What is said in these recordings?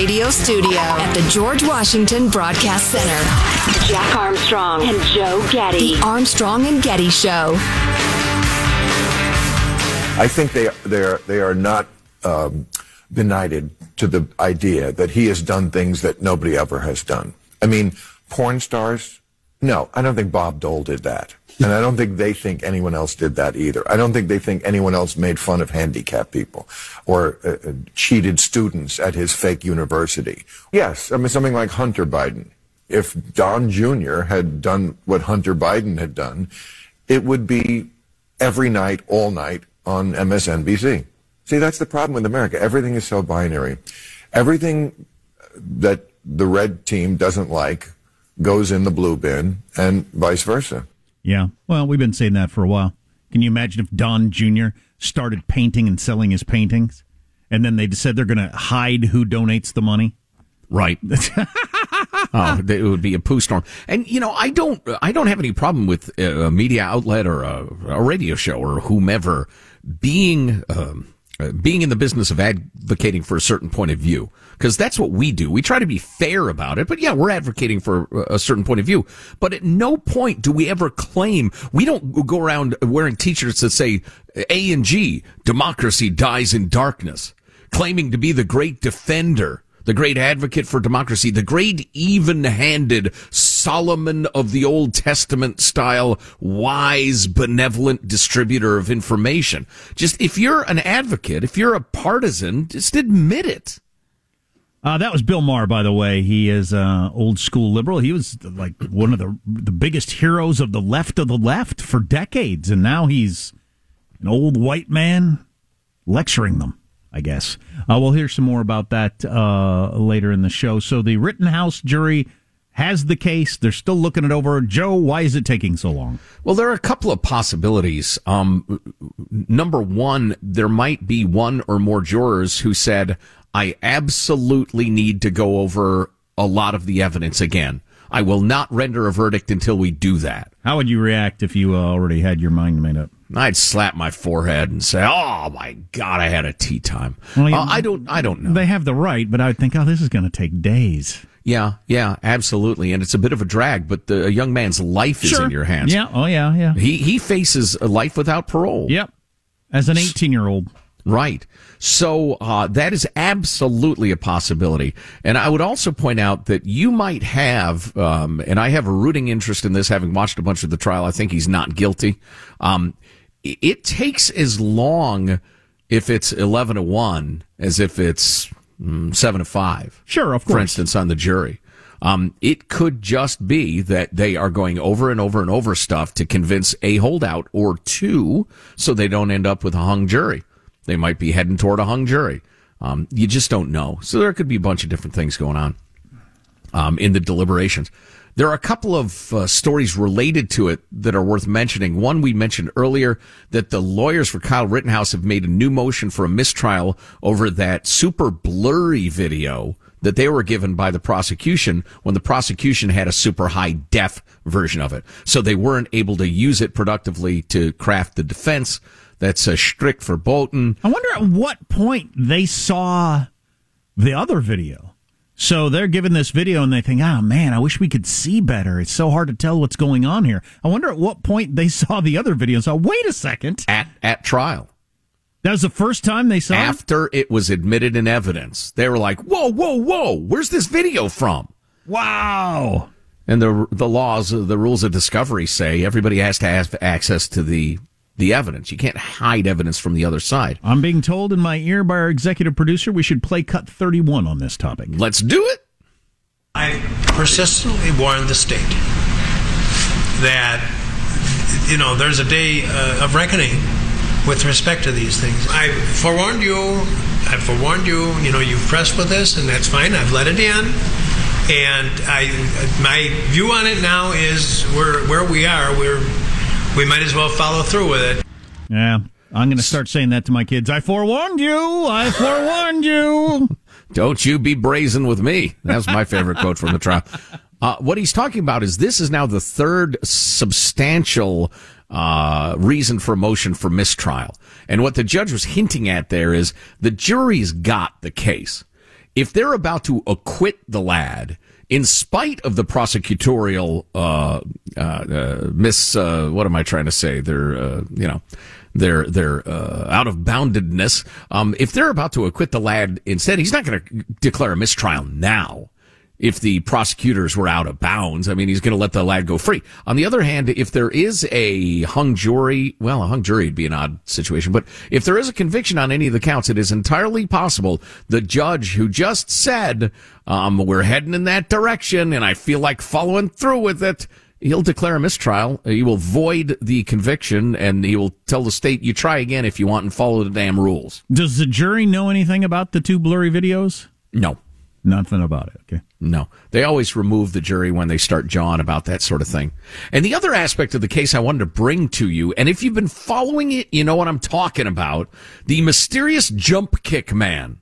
radio studio at the George Washington Broadcast Center. Jack Armstrong and Joe Getty. The Armstrong and Getty Show. I think they they are they are not um, benighted to the idea that he has done things that nobody ever has done. I mean, porn stars. No, I don't think Bob Dole did that. And I don't think they think anyone else did that either. I don't think they think anyone else made fun of handicapped people or uh, uh, cheated students at his fake university. Yes, I mean, something like Hunter Biden. If Don Jr. had done what Hunter Biden had done, it would be every night, all night on MSNBC. See, that's the problem with America. Everything is so binary. Everything that the red team doesn't like goes in the blue bin and vice versa. Yeah. Well, we've been saying that for a while. Can you imagine if Don Jr. started painting and selling his paintings and then they said they're going to hide who donates the money? Right. oh, it would be a poo storm. And you know, I don't, I don't have any problem with a media outlet or a, a radio show or whomever being um, uh, Uh, being in the business of advocating for a certain point of view because that's what we do. We try to be fair about it, but yeah, we're advocating for a certain point of view. But at no point do we ever claim we don't go around wearing t-shirts that say A and G, democracy dies in darkness, claiming to be the great defender the great advocate for democracy, the great even-handed Solomon of the Old Testament style, wise, benevolent distributor of information. Just if you're an advocate, if you're a partisan, just admit it. Uh, that was Bill Maher, by the way. He is uh, old school liberal. He was like one of the the biggest heroes of the left of the left for decades, and now he's an old white man lecturing them. I guess. Uh, we'll hear some more about that uh, later in the show. So the Rittenhouse jury has the case. They're still looking it over. Joe, why is it taking so long? Well, there are a couple of possibilities. Um, number one, there might be one or more jurors who said, I absolutely need to go over a lot of the evidence again. I will not render a verdict until we do that. How would you react if you uh, already had your mind made up? I'd slap my forehead and say, "Oh my God, I had a tee time." Well, uh, I don't, I don't know. They have the right, but I would think, "Oh, this is going to take days." Yeah, yeah, absolutely, and it's a bit of a drag. But the a young man's life is in your hands. Yeah, oh yeah, yeah. He he faces a life without parole. Yep, as an eighteen-year-old. Right. So uh, that is absolutely a possibility. And I would also point out that you might have, um, and I have a rooting interest in this, having watched a bunch of the trial. I think he's not guilty. Um, it takes as long if it's 11 to 1 as if it's mm, 7 to 5. Sure, of course. For instance, on the jury. Um, it could just be that they are going over and over and over stuff to convince a holdout or two so they don't end up with a hung jury. They might be heading toward a hung jury. Um, you just don't know. So there could be a bunch of different things going on um, in the deliberations. There are a couple of uh, stories related to it that are worth mentioning. One we mentioned earlier that the lawyers for Kyle Rittenhouse have made a new motion for a mistrial over that super blurry video that they were given by the prosecution when the prosecution had a super high def version of it. So they weren't able to use it productively to craft the defense. That's a strict verboten. I wonder at what point they saw the other video. So they're given this video and they think, oh man, I wish we could see better. It's so hard to tell what's going on here. I wonder at what point they saw the other video and saw, wait a second. At, at trial. That was the first time they saw After it? it was admitted in evidence. They were like, whoa, whoa, whoa, where's this video from? Wow. And the, the laws, the rules of discovery say everybody has to have access to the the evidence. You can't hide evidence from the other side. I'm being told in my ear by our executive producer we should play cut 31 on this topic. Let's do it. I persistently warned the state that, you know, there's a day uh, of reckoning with respect to these things. I forewarned you. I forewarned you. You know, you've pressed with this, and that's fine. I've let it in. And I, my view on it now is we're where we are. We're we might as well follow through with it. Yeah. I'm going to start saying that to my kids. I forewarned you. I forewarned you. Don't you be brazen with me. That's my favorite quote from the trial. Uh, what he's talking about is this is now the third substantial uh, reason for a motion for mistrial. And what the judge was hinting at there is the jury's got the case. if they're about to acquit the lad, in spite of the prosecutorial uh, uh, uh, miss, uh, what am I trying to say? They're, uh, you know, their their uh, out of boundedness. Um, if they're about to acquit the lad instead, he's not going to declare a mistrial now if the prosecutors were out of bounds. I mean, he's going to let the lad go free. On the other hand, if there is a hung jury, well, a hung jury would be an odd situation, but if there is a conviction on any of the counts, it is entirely possible the judge who just said, um, we're heading in that direction and I feel like following through with it, he'll declare a mistrial. He will void the conviction and he will tell the state, you try again if you want and follow the damn rules. Does the jury know anything about the two blurry videos? No. Nothing about it. Okay. No, they always remove the jury when they start jawing about that sort of thing. And the other aspect of the case I wanted to bring to you, and if you've been following it, you know what I'm talking about the mysterious jump kick man.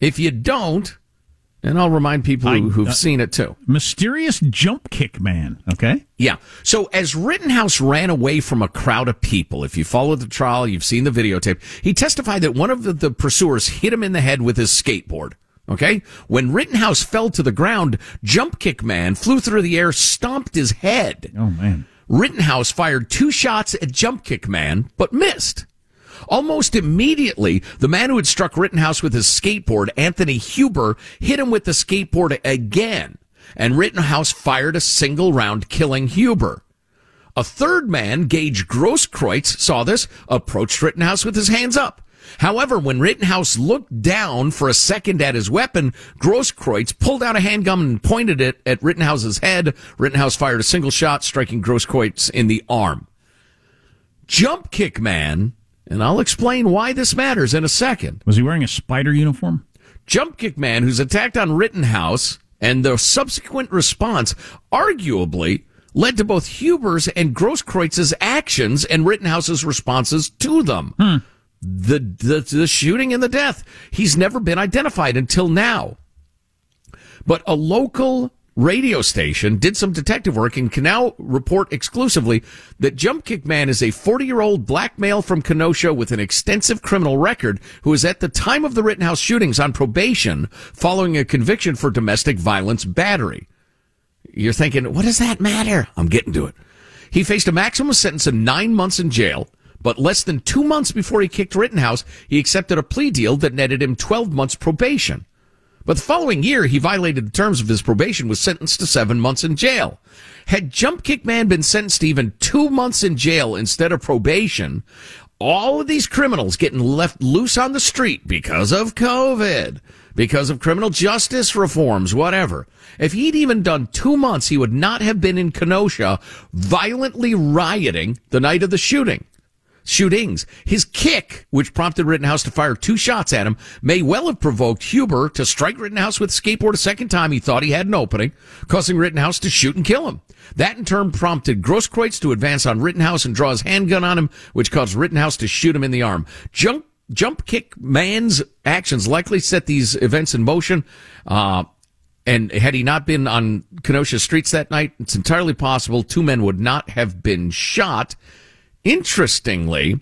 If you don't, and I'll remind people who, who've uh, seen it too. Mysterious jump kick man. Okay. Yeah. So as Rittenhouse ran away from a crowd of people, if you followed the trial, you've seen the videotape, he testified that one of the, the pursuers hit him in the head with his skateboard. Okay? When Rittenhouse fell to the ground, Jump Kick Man flew through the air, stomped his head. Oh, man. Rittenhouse fired two shots at Jump Kick Man, but missed. Almost immediately, the man who had struck Rittenhouse with his skateboard, Anthony Huber, hit him with the skateboard again, and Rittenhouse fired a single round, killing Huber. A third man, Gage Grosskreutz, saw this, approached Rittenhouse with his hands up. However, when Rittenhouse looked down for a second at his weapon, Grosskreutz pulled out a handgun and pointed it at Rittenhouse's head. Rittenhouse fired a single shot, striking Grosskreutz in the arm. Jump kick man, and I'll explain why this matters in a second. Was he wearing a spider uniform? Jump kick man who's attacked on Rittenhouse and the subsequent response arguably led to both Huber's and Grosskreutz's actions and Rittenhouse's responses to them. Hmm the, the, the shooting and the death. He's never been identified until now. But a local radio station did some detective work and can now report exclusively that Jump Kick Man is a 40 year old black male from Kenosha with an extensive criminal record who is at the time of the Rittenhouse shootings on probation following a conviction for domestic violence battery. You're thinking, what does that matter? I'm getting to it. He faced a maximum sentence of nine months in jail but less than two months before he kicked Rittenhouse, he accepted a plea deal that netted him 12 months probation. But the following year, he violated the terms of his probation, was sentenced to seven months in jail. Had Jump Kick Man been sentenced to even two months in jail instead of probation, all of these criminals getting left loose on the street because of COVID, because of criminal justice reforms, whatever. If he'd even done two months, he would not have been in Kenosha violently rioting the night of the shooting shootings. His kick, which prompted Rittenhouse to fire two shots at him, may well have provoked Huber to strike Rittenhouse with a skateboard a second time he thought he had an opening, causing Rittenhouse to shoot and kill him. That in turn prompted Grosskreutz to advance on Rittenhouse and draw his handgun on him, which caused Rittenhouse to shoot him in the arm. Jump, jump kick man's actions likely set these events in motion. Uh, and had he not been on Kenosha streets that night, it's entirely possible two men would not have been shot. Interestingly,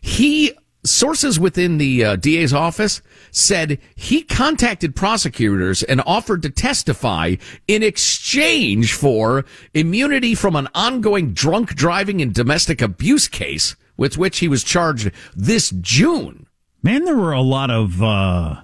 he sources within the uh, DA's office said he contacted prosecutors and offered to testify in exchange for immunity from an ongoing drunk driving and domestic abuse case with which he was charged this June. Man, there were a lot of uh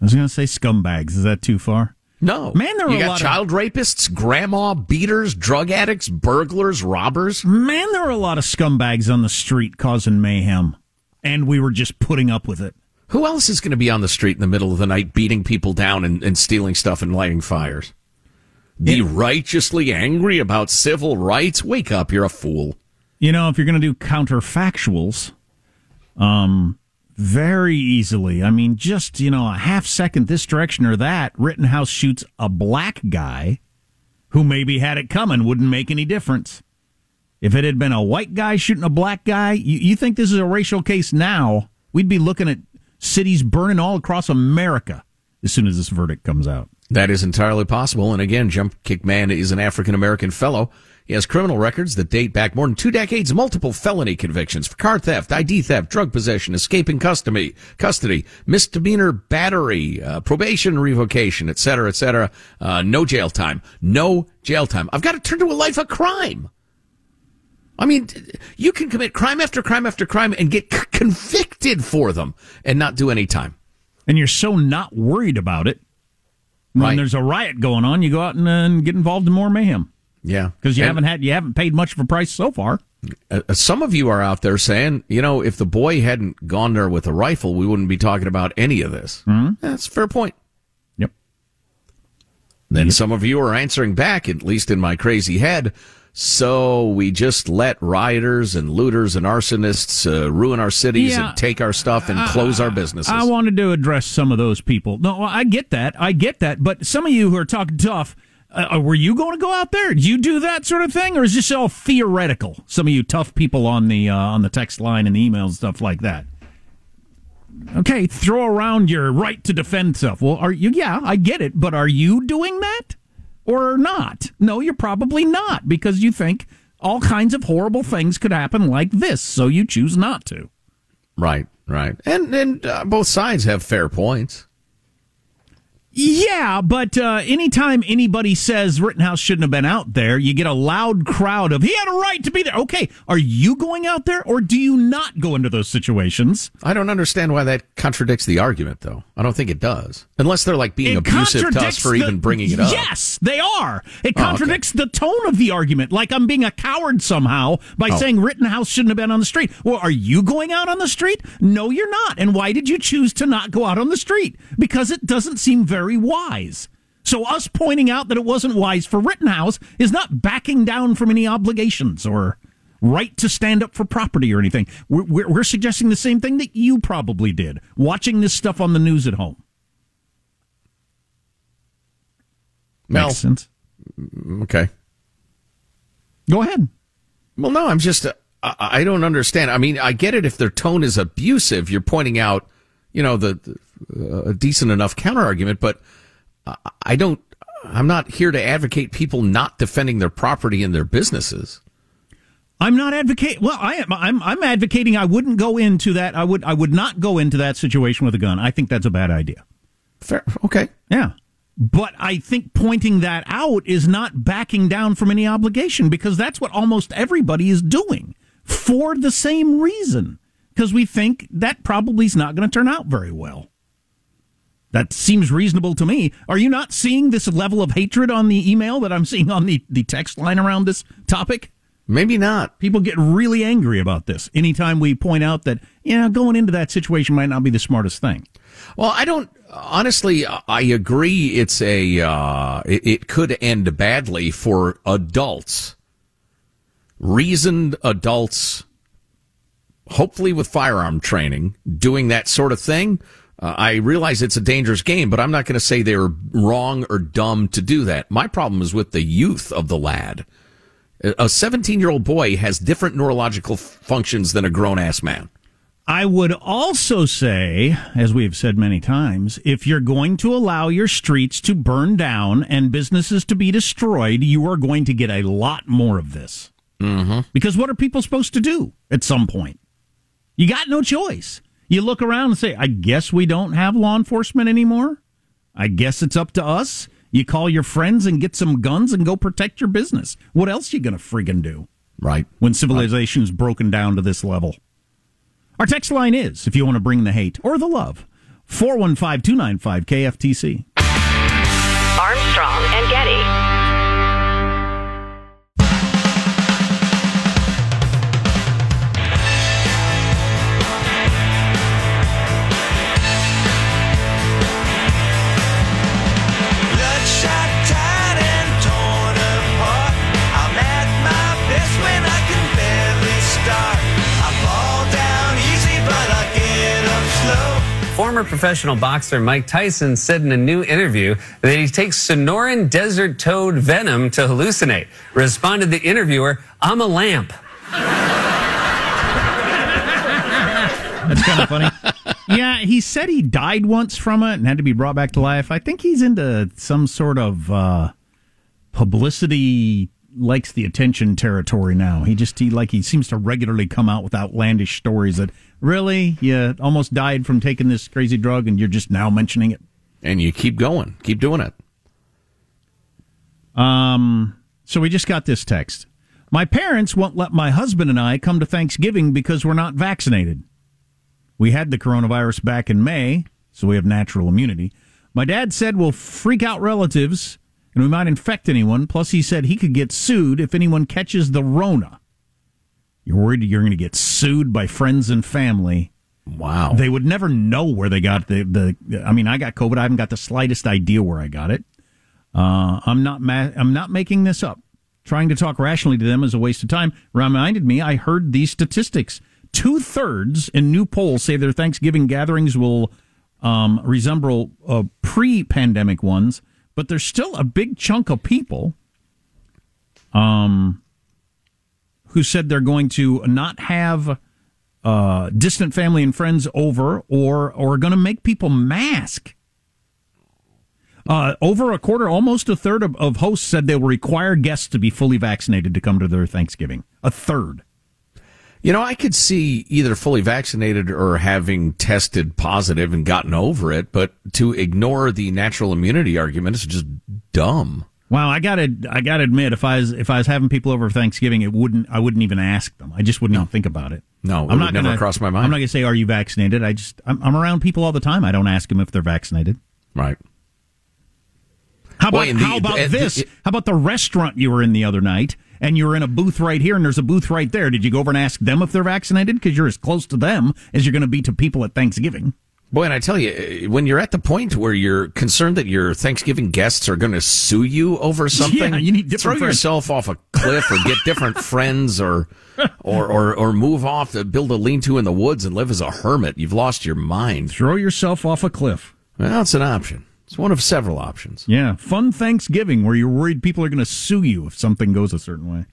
I was going to say scumbags. Is that too far? No, man, there are you got child of, rapists, grandma beaters, drug addicts, burglars, robbers. Man, there were a lot of scumbags on the street causing mayhem, and we were just putting up with it. Who else is going to be on the street in the middle of the night, beating people down and, and stealing stuff and lighting fires? It, righteously angry about civil rights? Wake up, you're a fool. You know, if you're going to do counterfactuals, um, very easily. I mean, just, you know, a half second this direction or that, Rittenhouse shoots a black guy who maybe had it coming, wouldn't make any difference. If it had been a white guy shooting a black guy, you, you think this is a racial case now, we'd be looking at cities burning all across America as soon as this verdict comes out. That is entirely possible. And again, Jump Kick Man is an African American fellow. He has criminal records that date back more than two decades, multiple felony convictions for car theft, ID theft, drug possession, escaping custody, custody, misdemeanor battery, uh, probation revocation, etc., etc. Uh, no jail time. No jail time. I've got to turn to a life of crime. I mean, you can commit crime after crime after crime and get c- convicted for them and not do any time. And you're so not worried about it. When Right. there's a riot going on, you go out and, uh, and get involved in more mayhem Yeah, because you And- haven't had you haven't paid much of a price so far. Uh, some of you are out there saying, you know, if the boy hadn't gone there with a rifle, we wouldn't be talking about any of this. Mm-hmm. That's a fair point. Yep. Then some of you are answering back, at least in my crazy head. So we just let rioters and looters and arsonists uh, ruin our cities Yeah. and take our stuff and close our businesses. I wanted to address some of those people. No, I get that. I get that. But some of you who are talking tough, uh, were you going to go out there? You do that sort of thing, or is this all theoretical? Some of you tough people on the uh, on the text line and the emails and stuff like that. Okay, throw around your right to defend stuff. Well, are you? Yeah, I get it. But are you doing that or not? No, you're probably not because you think all kinds of horrible things could happen like this, so you choose not to. right, right. And, and uh, both sides have fair points. Yeah, but uh, anytime anybody says Rittenhouse shouldn't have been out there, you get a loud crowd of, he had a right to be there. Okay, are you going out there or do you not go into those situations? I don't understand why that contradicts the argument, though. I don't think it does. Unless they're like being abusive to us for the- even bringing it up. Yes, they are. It Oh, okay. contradicts the tone of the argument, like I'm being a coward somehow by Oh. saying Rittenhouse shouldn't have been on the street. Well, are you going out on the street? No, you're not. And why did you choose to not go out on the street? Because it doesn't seem very wise. So us pointing out that it wasn't wise for Rittenhouse is not backing down from any obligations or right to stand up for property or anything. We're, we're, we're suggesting the same thing that you probably did, watching this stuff on the news at home. Well, Makes sense. okay. Go ahead. Well, no, I'm just, uh, I, don't understand. I mean, I get it if their tone is abusive. You're pointing out, you know, the, the a decent enough counter argument, but I, I don't, I'm not here to advocate people not defending their property and their businesses. I'm not advocating. Well, I am. I'm. I'm advocating. I wouldn't go into that. I would. I would not go into that situation with a gun. I think that's a bad idea. Fair. Okay. Yeah. But I think pointing that out is not backing down from any obligation because that's what almost everybody is doing for the same reason. Because we think that probably is not going to turn out very well. That seems reasonable to me. Are you not seeing this level of hatred on the email that I'm seeing on the, the text line around this topic? Maybe not. People get really angry about this anytime we point out that, you know, going into that situation might not be the smartest thing. Well, I don't honestly. I agree. It's a. Uh, it, it could end badly for adults, reasoned adults, hopefully with firearm training, doing that sort of thing. Uh, I realize it's a dangerous game, but I'm not going to say they were wrong or dumb to do that. My problem is with the youth of the lad. A 17 year old boy has different neurological functions than a grown ass man. I would also say, as we've said many times, if you're going to allow your streets to burn down and businesses to be destroyed, you are going to get a lot more of this. Mm-hmm. Because what are people supposed to do at some point? You got no choice. You look around and say, I guess we don't have law enforcement anymore. I guess it's up to us. You call your friends and get some guns and go protect your business. What else you going to friggin' do? Right. when civilization is broken down to this level. Our text line is, if you want to bring the hate or the love, 415 295 KFTC. Armstrong and Getty. Former professional boxer Mike Tyson said in a new interview that he takes Sonoran desert toad venom to hallucinate. Responded the interviewer, I'm a lamp. That's kind of funny. yeah, he said he died once from it and had to be brought back to life. I think he's into some sort of uh, publicity likes the attention territory now. He just he like he seems to regularly come out with outlandish stories that really you almost died from taking this crazy drug and you're just now mentioning it. And you keep going, keep doing it. Um, so we just got this text. My parents won't let my husband and I come to Thanksgiving because we're not vaccinated. We had the coronavirus back in May, so we have natural immunity. My dad said we'll freak out relatives and we might infect anyone. Plus, he said he could get sued if anyone catches the Rona. You're worried you're going to get sued by friends and family. Wow. They would never know where they got the, the I mean, I got COVID. I haven't got the slightest idea where I got it. Uh, I'm not ma- I'm not making this up. Trying to talk rationally to them is a waste of time. Reminded me, I heard these statistics. Two thirds in new polls say their Thanksgiving gatherings will um, resemble uh, pre-pandemic ones, but there's still a big chunk of people um, who said they're going to not have uh, distant family and friends over, or or going to make people mask. Uh, over a quarter, almost a third of, of hosts said they will require guests to be fully vaccinated to come to their Thanksgiving. A third. You know, I could see either fully vaccinated or having tested positive and gotten over it, but to ignore the natural immunity argument is just dumb. Wow, I gotta, I gotta admit, if I was, if I was having people over Thanksgiving, it wouldn't, I wouldn't even ask them. I just wouldn't even think about it. No, it would never cross my mind. I'm not gonna say, "Are you vaccinated?" I just, I'm, I'm around people all the time. I don't ask them if they're vaccinated. Right. How about the- how about uh, this? the- how about the restaurant you were in the other night, and you're in a booth right here, and there's a booth right there? Did you go over and ask them if they're vaccinated? Because you're as close to them as you're going to be to people at Thanksgiving. Boy, and I tell you, when you're at the point where you're concerned that your Thanksgiving guests are going to sue you over something, Yeah, you need throw friends. yourself off a cliff or get different friends or, or, or, or move off to build a lean-to in the woods and live as a hermit. You've lost your mind. Throw yourself off a cliff. Well, it's an option. It's one of several options. Yeah, fun Thanksgiving where you're worried people are going to sue you if something goes a certain way.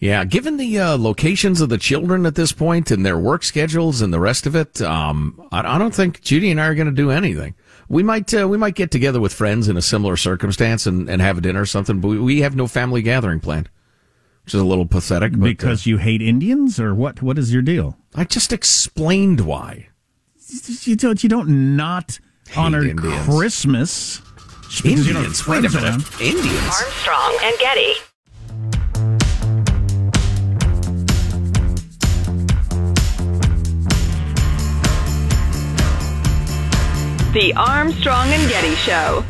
Yeah, given the uh, locations of the children at this point and their work schedules and the rest of it, um, I, I don't think Judy and I are going to do anything. We might uh, we might get together with friends in a similar circumstance and, and have a dinner or something, but we, we have no family gathering planned, which is a little pathetic. But, uh, Because you hate Indians, or what? What is your deal? I just explained why. You don't. You don't not honor Indians. Christmas. just because you don't have Indians, wait a minute. Indians. Armstrong and Getty. The Armstrong and Getty Show.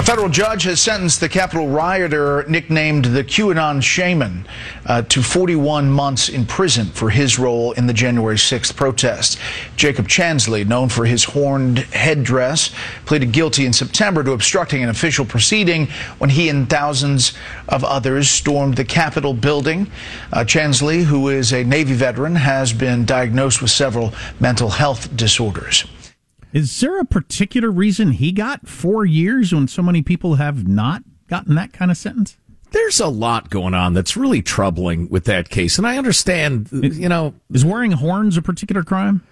A federal judge has sentenced the Capitol rioter nicknamed the QAnon Shaman uh, to 41 months in prison for his role in the January 6th protest. Jacob Chansley, known for his horned headdress, pleaded guilty in September to obstructing an official proceeding when he and thousands of others stormed the Capitol building. Uh, Chansley, who is a Navy veteran, has been diagnosed with several mental health disorders. Is there a particular reason he got four years when so many people have not gotten that kind of sentence? There's a lot going on that's really troubling with that case, and I understand. You know, Is wearing horns a particular crime?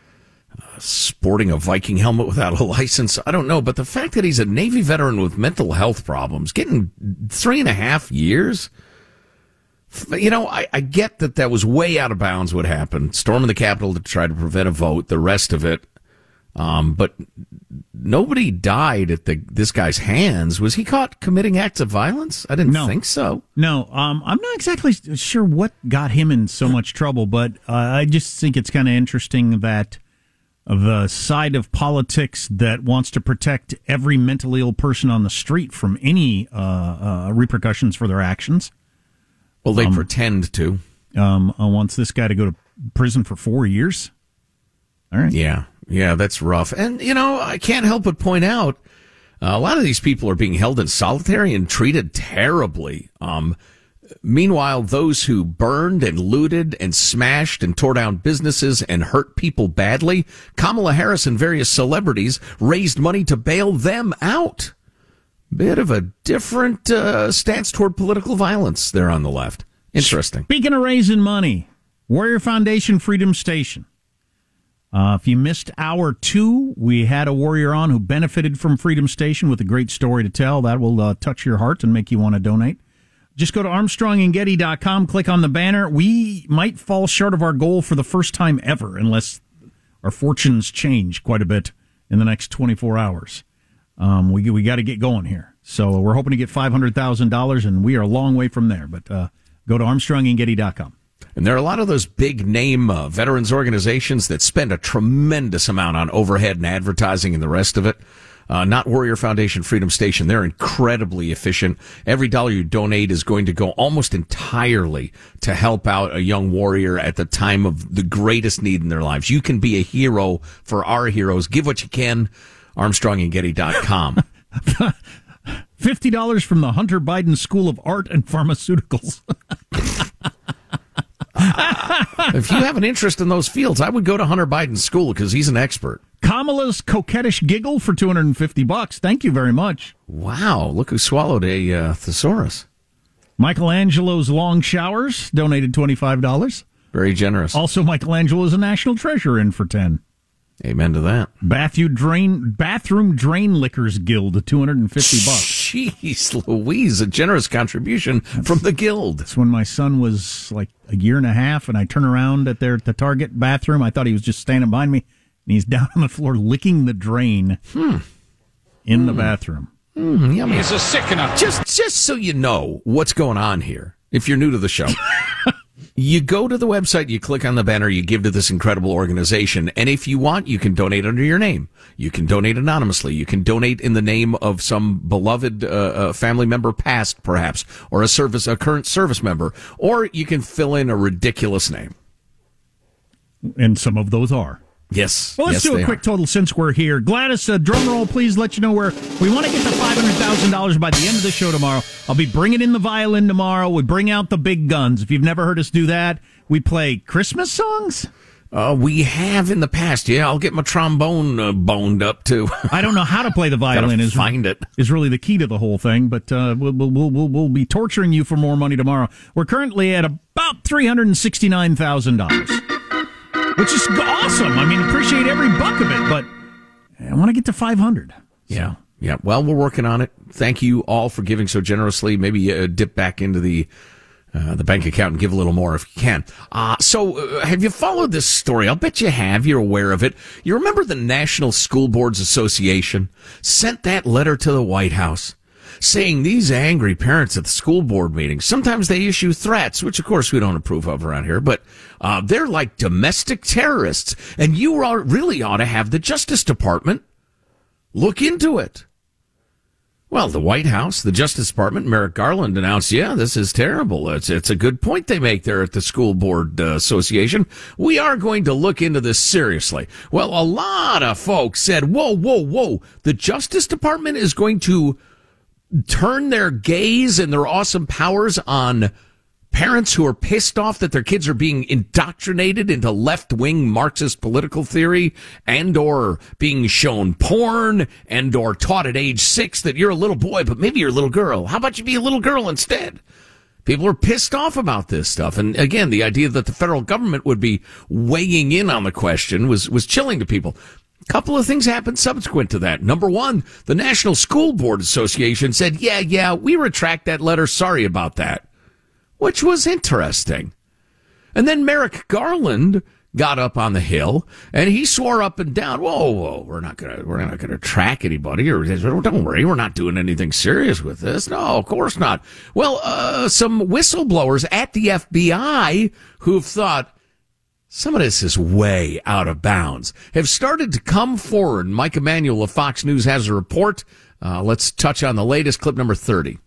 Uh, sporting a Viking helmet without a license. I don't know, but the fact that he's a Navy veteran with mental health problems, getting three and a half years. You know, I, I get that that was way out of bounds what happened. Storming the Capitol to try to prevent a vote, the rest of it. Um, but nobody died at the this guy's hands. Was he caught committing acts of violence? I didn't No. think so. No, um, I'm not exactly sure what got him in so much trouble, but uh, I just think it's kind of interesting that the side of politics that wants to protect every mentally ill person on the street from any uh, uh, repercussions for their actions Well, they pretend to. um, uh, wants this guy to go to prison for four years. All right. Yeah, yeah, that's rough. And you know, I can't help but point out uh, a lot of these people are being held in solitary and treated terribly. Um, meanwhile, those who burned and looted and smashed and tore down businesses and hurt people badly, Kamala Harris and various celebrities raised money to bail them out. Bit of a different uh, stance toward political violence there on the left. Interesting. Speaking of raising money, Warrior Foundation Freedom Station. Uh, if you missed hour two, we had a warrior on who benefited from Freedom Station with a great story to tell. That will uh, touch your heart and make you want to donate. Just go to armstrongandgetty.com, click on the banner. We might fall short of our goal for the first time ever unless our fortunes change quite a bit in the next 24 hours. Um, we we got to get going here. So we're hoping to get $500,000 and we are a long way from there. But uh, go to armstrongandgetty.com. And there are a lot of those big name uh, veterans organizations that spend a tremendous amount on overhead and advertising and the rest of it. Uh, not Warrior Foundation Freedom Station. They're incredibly efficient. Every dollar you donate is going to go almost entirely to help out a young warrior at the time of the greatest need in their lives. You can be a hero for our heroes. Give what you can. ArmstrongandGetty.com. $50 from the Hunter Biden School of Art and Pharmaceuticals. if you have an interest in those fields, I would go to Hunter Biden's school because he's an expert. Kamala's coquettish giggle for 250 bucks. Thank you very much. Wow, look who swallowed a uh, thesaurus. Michelangelo's long showers donated $25. Very generous. Also, Michelangelo is a national treasure in for 10. Amen to that. Bathroom drain bathroom drain lickers guild 250 bucks. Jeez Louise, a generous contribution from the guild. That's when my son was like a year and a half and I turn around at their at the Target bathroom. I thought he was just standing behind me and he's down on the floor licking the drain in the bathroom. Mm, yummy. He's a sickener. Just, just so you know what's going on here, if you're new to the show, you go to the website, you click on the banner, you give to this incredible organization, and if you want, you can donate under your name. You can donate anonymously. You can donate in the name of some beloved uh, uh, family member, past perhaps, or a service, a current service member, or you can fill in a ridiculous name. And some of those are. Yes. Well, let's yes, do a quick are. total since we're here. Gladys, uh, drum roll, please. Let you know where we want to get to five hundred thousand dollars by the end of the show tomorrow. I'll be bringing in the violin tomorrow. We bring out the big guns. If you've never heard us do that, we play Christmas songs. Uh, we have in the past. Yeah, I'll get my trombone uh, boned up too. I don't know how to play the violin. Is find it. is really the key to the whole thing. But uh, we'll, we'll, we'll, we'll, we'll be torturing you for more money tomorrow. We're currently at about three hundred and sixty nine thousand dollars, which is awesome. I mean, appreciate every buck of it, but I want to get to five hundred. Yeah. Yeah. Well, we're working on it. Thank you all for giving so generously. Maybe uh, dip back into the uh, the bank account and give a little more if you can. Uh, so, uh, have you followed this story? I'll bet you have. You're aware of it. You remember the National School Boards Association sent that letter to the White House saying these angry parents at the school board meetings, sometimes they issue threats, which of course we don't approve of around here, but uh, they're like domestic terrorists. And you are, really ought to have the Justice Department look into it. Well, the White House, the Justice Department, Merrick Garland announced, yeah, this is terrible. It's, it's a good point they make there at the School Board uh, Association. We are going to look into this seriously. Well, a lot of folks said, whoa, whoa, whoa. The Justice Department is going to turn their gaze and their awesome powers on parents who are pissed off that their kids are being indoctrinated into left-wing Marxist political theory and or being shown porn and or taught at age six that you're a little boy, but maybe you're a little girl. How about you be a little girl instead? People are pissed off about this stuff. And again, the idea that the federal government would be weighing in on the question was, was chilling to people. Couple of things happened subsequent to that. Number one, the National School Board Association said, yeah, yeah, we retract that letter. Sorry about that which was interesting. And then Merrick Garland got up on the hill and he swore up and down, "Whoa, whoa, we're not gonna, we're not gonna track anybody, or don't worry, we're not doing anything serious with this. No, of course not." Well, uh, some whistleblowers at the FBI who've thought. Some of this is way out of bounds. Have started to come forward. Mike Emanuel of Fox News has a report. Uh, let's touch on the latest clip number 30.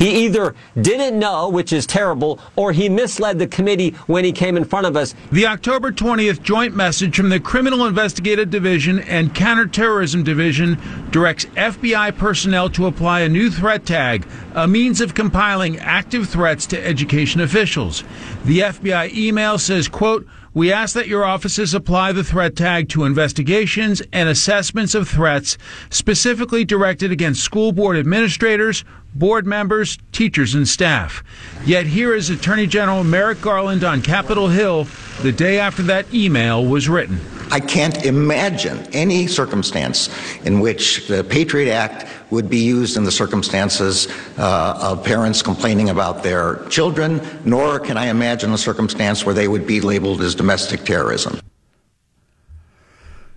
He either didn't know, which is terrible, or he misled the committee when he came in front of us. The October 20th joint message from the Criminal Investigative Division and Counterterrorism Division directs FBI personnel to apply a new threat tag, a means of compiling active threats to education officials. The FBI email says, quote, we ask that your offices apply the threat tag to investigations and assessments of threats specifically directed against school board administrators, board members, teachers, and staff. Yet here is Attorney General Merrick Garland on Capitol Hill the day after that email was written. I can't imagine any circumstance in which the Patriot Act would be used in the circumstances uh, of parents complaining about their children, nor can I imagine a circumstance where they would be labeled as domestic terrorism.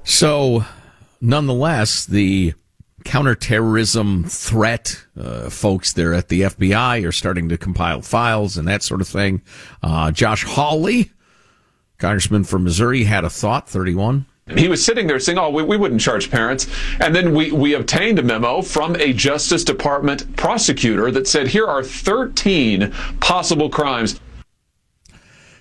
So, nonetheless, the counterterrorism threat uh, folks there at the FBI are starting to compile files and that sort of thing. Uh, Josh Hawley, congressman from Missouri, had a thought. Thirty-one. He was sitting there saying, "Oh, we, we wouldn't charge parents," and then we we obtained a memo from a Justice Department prosecutor that said, "Here are 13 possible crimes."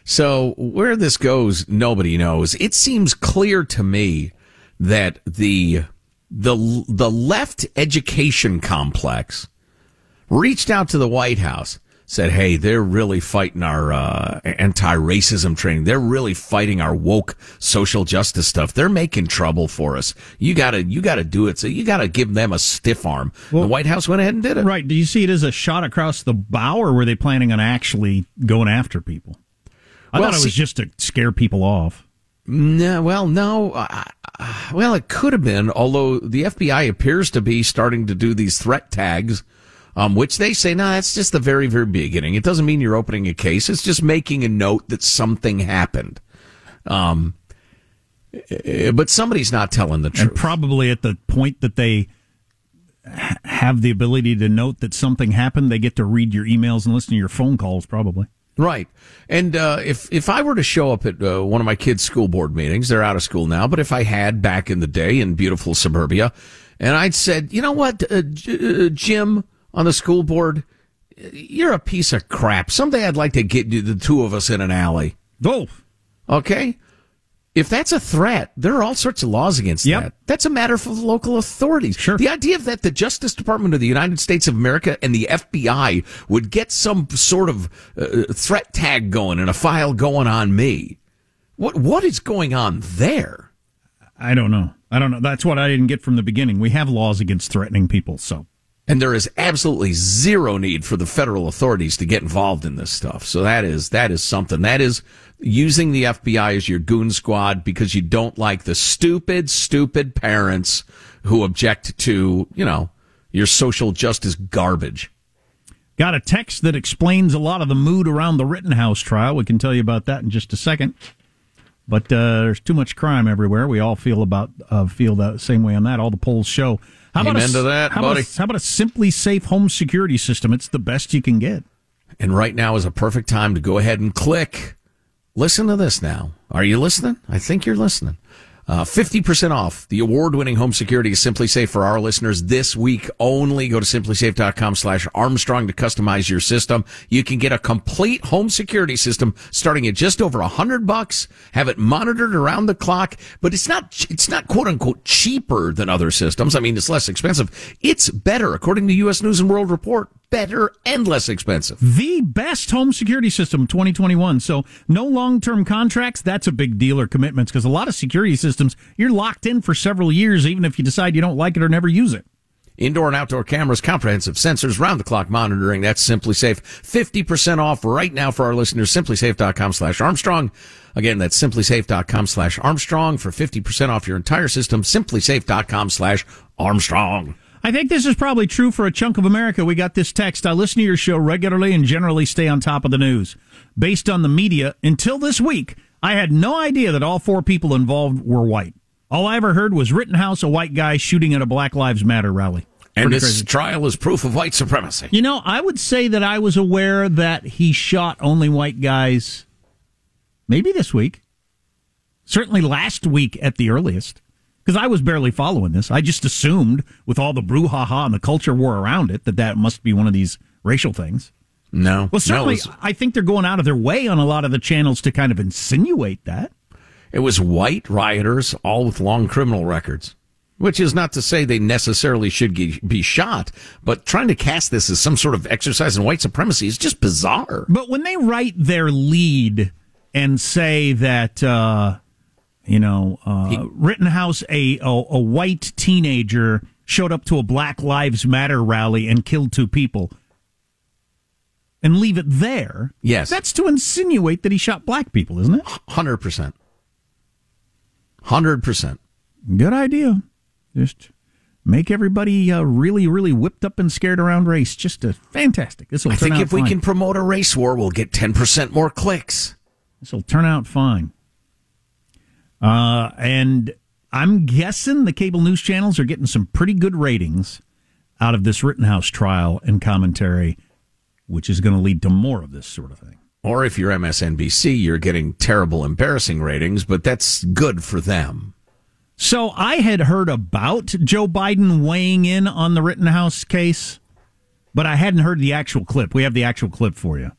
So where this goes, nobody knows. It seems clear to me that the the the left education complex reached out to the White House, said, "Hey, they're really fighting our uh, anti-racism training. They're really fighting our woke social justice stuff. They're making trouble for us. You gotta you gotta do it. So you gotta give them a stiff arm." the White House went ahead and did it. Right. Do you see it as a shot across the bow, or were they planning on actually going after people? I Well, thought it was see- just to scare people off. No, well, no. Uh, well, it could have been, although the FBI appears to be starting to do these threat tags, um, which they say, no, that's just the very, very beginning. It doesn't mean you're opening a case. It's just making a note that something happened. Um, eh, but somebody's not telling the truth. And probably at the point that they have the ability to note that something happened, they get to read your emails and listen to your phone calls, probably. Right. And uh, if if I were to show up at uh, one of my kids' school board meetings, they're out of school now, but if I had back in the day in beautiful suburbia, and I'd said, you know what, uh, J- uh, Jim on the school board, you're a piece of crap. Someday I'd like to get you- the two of us in an alley. Oh. Okay. If that's a threat, there are all sorts of laws against that. That's a matter for the local authorities. Sure. The idea that the Justice Department of the United States of America and the FBI would get some sort of uh, threat tag going and a file going on me. What what is going on there? I don't know. I don't know. That's what I didn't get from the beginning. We have laws against threatening people, so. And there is absolutely zero need for the federal authorities to get involved in this stuff. So that is that is something. That is using the FBI as your goon squad because you don't like the stupid, stupid parents who object to, you know, your social justice garbage. Got a text that explains a lot of the mood around the Rittenhouse trial. We can tell you about that in just a second. But uh, there's too much crime everywhere. We all feel about uh, feel the same way on that. All the polls show. How about a, to that, how buddy. About a, how about a SimpliSafe home security system? It's the best you can get. And right now is a perfect time to go ahead and click. Listen to this now. Are you listening? I think you're listening. Uh, 50% off the award-winning home security is SimpliSafe for our listeners this week only. Go to simplisafe.com slash Armstrong to customize your system. You can get a complete home security system starting at just over a hundred bucks. Have it monitored around the clock, but it's not, it's not quote unquote cheaper than other systems. I mean, it's less expensive. It's better according to U.S. News and World Report. Better and less expensive. The best home security system 2021. So no long-term contracts. That's a big deal or commitments because a lot of security systems you're locked in for several years, even if you decide you don't like it or never use it. Indoor and outdoor cameras, comprehensive sensors, round the clock monitoring. That's SimpliSafe. 50% off right now for our listeners. Simplisafe.com slash Armstrong. Again, that's simplisafe.com slash Armstrong for 50% off your entire system. Simplisafe.com slash Armstrong. I think this is probably true for a chunk of America. We got this text. I listen to your show regularly and generally stay on top of the news. Based on the media, until this week, I had no idea that all four people involved were white. All I ever heard was Rittenhouse, a white guy shooting at a Black Lives Matter rally. And Pretty this crazy. trial is proof of white supremacy. You know, I would say that I was aware that he shot only white guys maybe this week. Certainly last week at the earliest. Because I was barely following this. I just assumed, with all the brouhaha and the culture war around it, that that must be one of these racial things. No. Well, certainly, No, was- I think they're going out of their way on a lot of the channels to kind of insinuate that. It was white rioters, all with long criminal records. Which is not to say they necessarily should be shot, but trying to cast this as some sort of exercise in white supremacy is just bizarre. But when they write their lead and say that, uh, you know, uh, Rittenhouse, a, a a white teenager, showed up to a Black Lives Matter rally and killed two people, and leave it there. Yes. that's to insinuate that he shot black people, isn't it? Hundred percent. 100%. Good idea. Just make everybody uh, really, really whipped up and scared around race. Just a fantastic. This will I think if we can promote a race war, we'll get 10% more clicks. This will turn out fine. Uh, and I'm guessing the cable news channels are getting some pretty good ratings out of this Rittenhouse trial and commentary, which is going to lead to more of this sort of thing. Or if you're MSNBC, you're getting terrible, embarrassing ratings, but that's good for them. So I had heard about Joe Biden weighing in on the Rittenhouse case, but I hadn't heard the actual clip. We have the actual clip for you.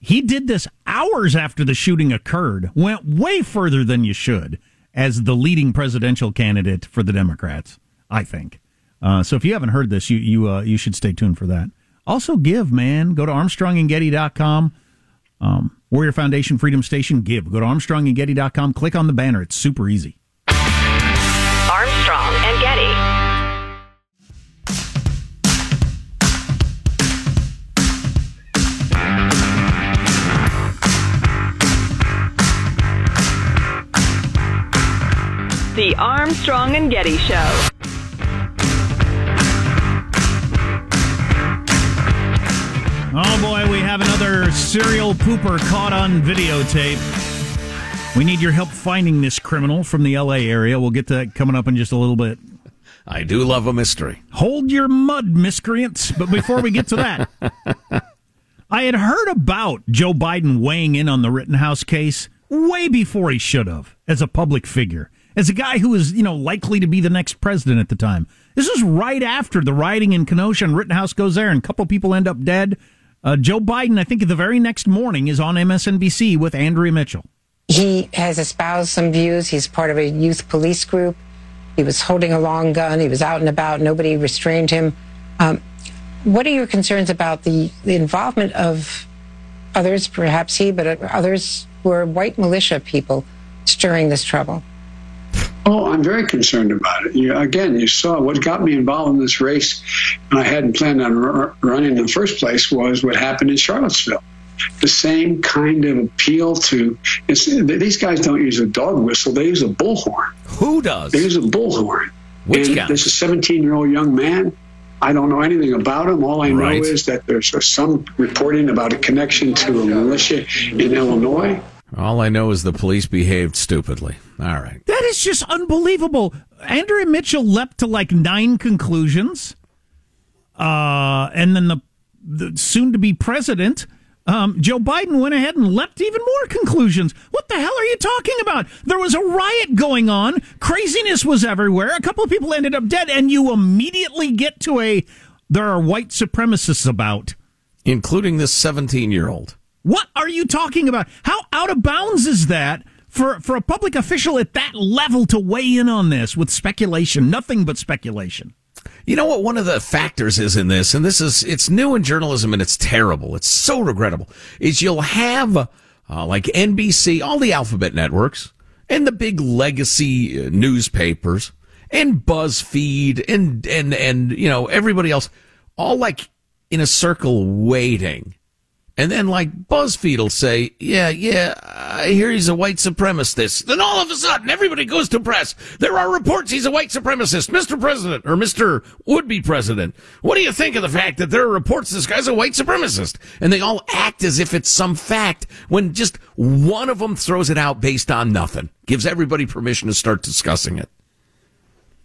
He did this hours after the shooting occurred, went way further than you should as the leading presidential candidate for the Democrats, I think. Uh, so if you haven't heard this, you you uh, you should stay tuned for that. Also, give man. Go to ArmstrongandGetty.com. Um, Warrior Foundation Freedom Station. Give. Go to ArmstrongandGetty.com. Click on the banner. It's super easy. The Armstrong and Getty Show. Oh boy, we have another serial pooper caught on videotape. We need your help finding this criminal from the LA area. We'll get to that coming up in just a little bit. I do love a mystery. Hold your mud, miscreants. But before we get to that, I had heard about Joe Biden weighing in on the Rittenhouse case way before he should have as a public figure, as a guy who was, you know, likely to be the next president at the time. This is right after the rioting in Kenosha and Rittenhouse goes there and a couple people end up dead. Uh, Joe Biden, I think the very next morning, is on MSNBC with Andrea Mitchell. He has espoused some views. He's part of a youth police group. He was holding a long gun. He was out and about. Nobody restrained him. Um, what are your concerns about the, the involvement of others, perhaps he, but others who are white militia people stirring this trouble? Oh, I'm very concerned about it. You, again, you saw what got me involved in this race, and I hadn't planned on r- running in the first place, was what happened in Charlottesville. The same kind of appeal to these guys don't use a dog whistle; they use a bullhorn. Who does? They use a bullhorn. Which and guy? This is a 17 year old young man. I don't know anything about him. All I know Right. is that there's some reporting about a connection to a militia in Illinois. All I know is the police behaved stupidly. All right. That is just unbelievable. Andrea Mitchell leapt to like nine conclusions. Uh, and then the, the soon to be president, um, Joe Biden, went ahead and leapt even more conclusions. What the hell are you talking about? There was a riot going on, craziness was everywhere, a couple of people ended up dead, and you immediately get to a there are white supremacists about. Including this 17 year old. What are you talking about? How out of bounds is that for for a public official at that level to weigh in on this with speculation, nothing but speculation? You know what one of the factors is in this, and this is, it's new in journalism and it's terrible. It's so regrettable, is you'll have, uh, like NBC, all the alphabet networks, and the big legacy uh, newspapers, and BuzzFeed, and, and, and, you know, everybody else, all like in a circle waiting. And then, like, BuzzFeed will say, yeah, yeah, I hear he's a white supremacist. Then all of a sudden, everybody goes to press. There are reports he's a white supremacist. Mr. President, or Mr. Would-be President, what do you think of the fact that there are reports this guy's a white supremacist? And they all act as if it's some fact when just one of them throws it out based on nothing. Gives everybody permission to start discussing it.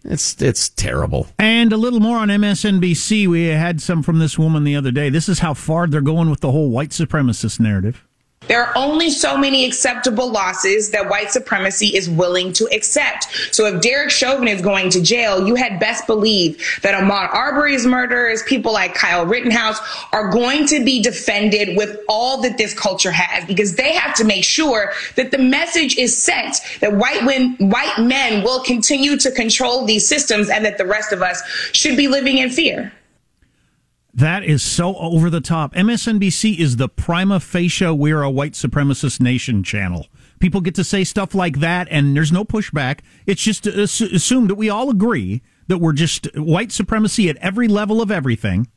It's, it's terrible. And a little more on MSNBC. We had some from this woman the other day. This is how far they're going with the whole white supremacist narrative. There are only so many acceptable losses that white supremacy is willing to accept. So if Derek Chauvin is going to jail, you had best believe that Ahmaud Arbery's murderers, people like Kyle Rittenhouse, are going to be defended with all that this culture has because they have to make sure that the message is sent that white white men will continue to control these systems and that the rest of us should be living in fear. That is so over the top. MSNBC is the prima facie we're a white supremacist nation channel. People get to say stuff like that, and there's no pushback. It's just assumed that we all agree that we're just white supremacy at every level of everything.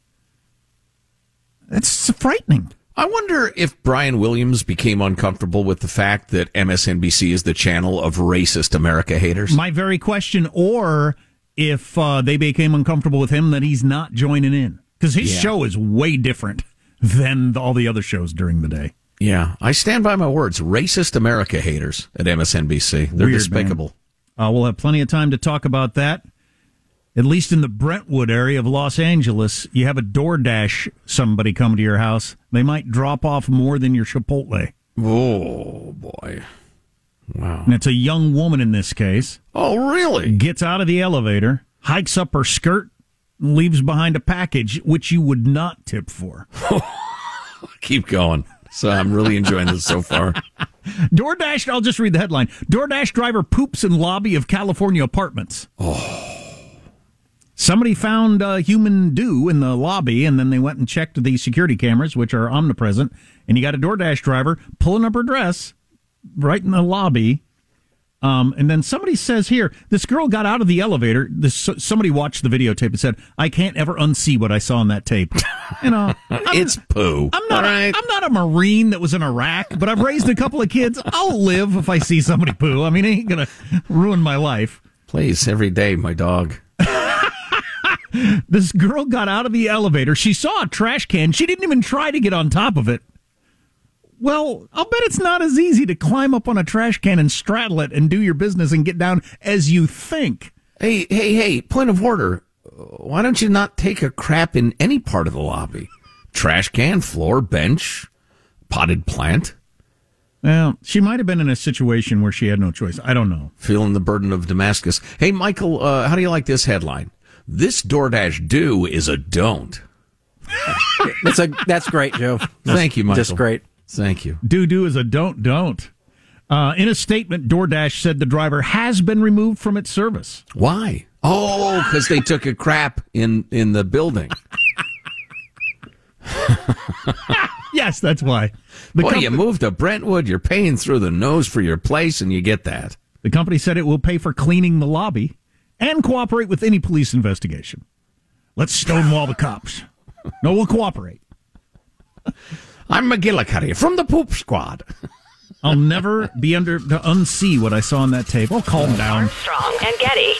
That's frightening. I wonder if Brian Williams became uncomfortable with the fact that MSNBC is the channel of racist America haters. My very question, or if uh, they became uncomfortable with him that he's not joining in because his Yeah. show is way different than all the other shows during the day. Yeah, I stand by my words. Racist America haters at MSNBC. They're Weird, despicable. Uh, we'll have plenty of time to talk about that. At least in the Brentwood area of Los Angeles, you have a DoorDash somebody come to your house. They might drop off more than your Chipotle. Oh boy. Wow. And it's a young woman in this case. Oh, really? Gets out of the elevator, hikes up her skirt, leaves behind a package which you would not tip for. Keep going. So I'm really enjoying this so far. DoorDash, I'll just read the headline. DoorDash driver poops in lobby of California apartments. Oh. Somebody found uh, human dew in the lobby, and then they went and checked the security cameras, which are omnipresent. And you got a DoorDash driver pulling up her dress right in the lobby. Um, and then somebody says here, this girl got out of the elevator. This somebody watched the videotape and said, "I can't ever unsee what I saw on that tape." You know, it's poo. I'm not. A, I'm not a marine that was in Iraq, but I've raised a couple of kids. I'll live if I see somebody poo. I mean, it ain't gonna ruin my life. Please, every day, my dog. This girl got out of the elevator. She saw a trash can. She didn't even try to get on top of it. Well, I'll bet it's not as easy to climb up on a trash can and straddle it and do your business and get down as you think. Hey, hey, hey, point of order. Why don't you not take a crap in any part of the lobby? Trash can, floor, bench, potted plant. Well, she might have been in a situation where she had no choice. I don't know. Feeling the burden of Damascus. Hey, Michael, uh, how do you like this headline? This DoorDash do is a don't. That's a that's great, Joe. Thank you, Michael. Just great. Thank you. Do do is a don't don't. Uh, in a statement, DoorDash said the driver has been removed from its service. Why? Oh, because they took a crap in in the building. Yes, that's why. The, Boy, you move to Brentwood, you're paying through the nose for your place, and you get that. the company said it will pay for cleaning the lobby and cooperate with any police investigation. Let's stonewall the cops. No, we'll cooperate. I'm McGillicuddy from the Poop Squad. I'll never be under to unsee what I saw on that tape. Oh, calm down. Armstrong and Getty.